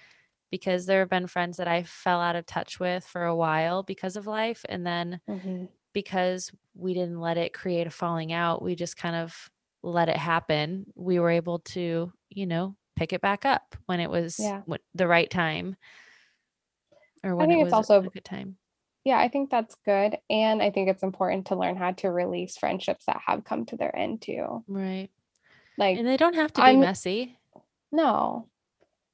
because there have been friends that I fell out of touch with for a while because of life and then Mhm. because we didn't let it create a falling out we just kind of let it happen we were able to you know pick it back up when it was Yeah. the right time or when think it it's was also- a good time Yeah, I think that's good. And I think it's important to learn how to release friendships that have come to their end too. right Like, and they don't have to be I'm- messy no.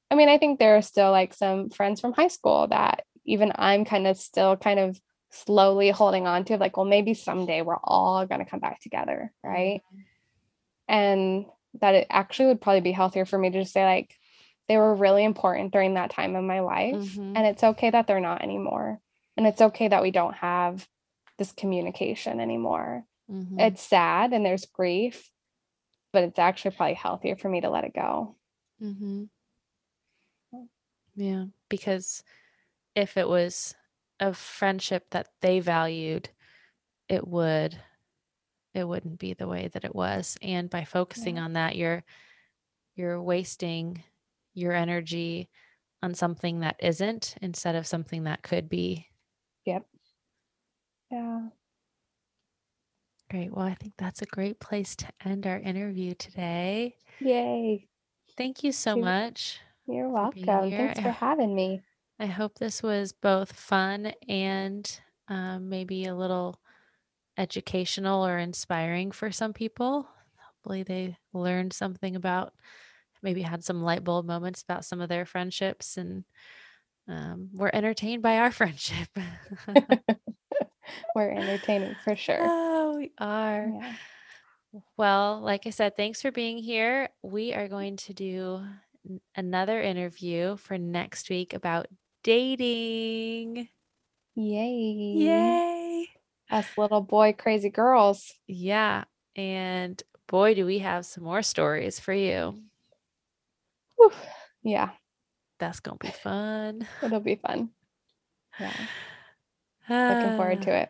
I mean, I think there are still like some friends from high school that even I'm kind of still kind of slowly holding on to, like, well, maybe someday we're all going to come back together. Right. and that it actually would probably be healthier for me to just say like they were really important during that time of my life Mhm. and it's okay that they're not anymore and it's okay that we don't have this communication anymore Mhm. it's sad and there's grief but it's actually probably healthier for me to let it go Mm-hmm. Yeah, because if it was a friendship that they valued, it would it wouldn't be the way that it was. And by focusing Yeah. on that, you're you're wasting your energy on something that isn't instead of something that could be. Yep. Yeah Great. Well, I think that's a great place to end our interview today. yay Thank you so much. You're welcome thanks for having me I hope this was both fun and um, maybe a little educational or inspiring for some people. Hopefully, they learned something about, maybe had some light bulb moments about some of their friendships and um, were entertained by our [LAUGHS] friendship. [LAUGHS] we're entertaining for sure oh, we are. yeah. Well, like I said, thanks for being here. We are going to do another interview for next week about dating. yay Yay! us little boy crazy girls Yeah. And boy, do we have some more stories for you. Whew. yeah That's going to be fun. [LAUGHS] it'll be fun yeah looking forward ah. to it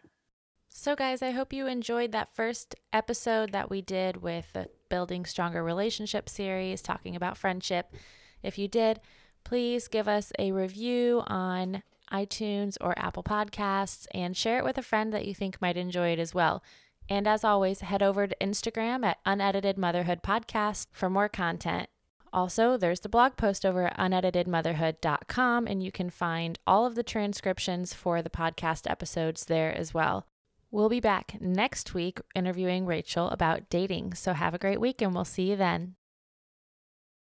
So, guys, I hope you enjoyed that first episode that we did with the Building Stronger Relationship series, talking about friendship. If you did, please give us a review on iTunes or Apple Podcasts and share it with a friend that you think might enjoy it as well. And as always, head over to Instagram at Unedited Motherhood Podcast for more content. Also, there's the blog post over at uneditedmotherhood.com, and you can find all of the transcriptions for the podcast episodes there as well. We'll be back next week interviewing Rachel about dating. So have a great week, and we'll see you then.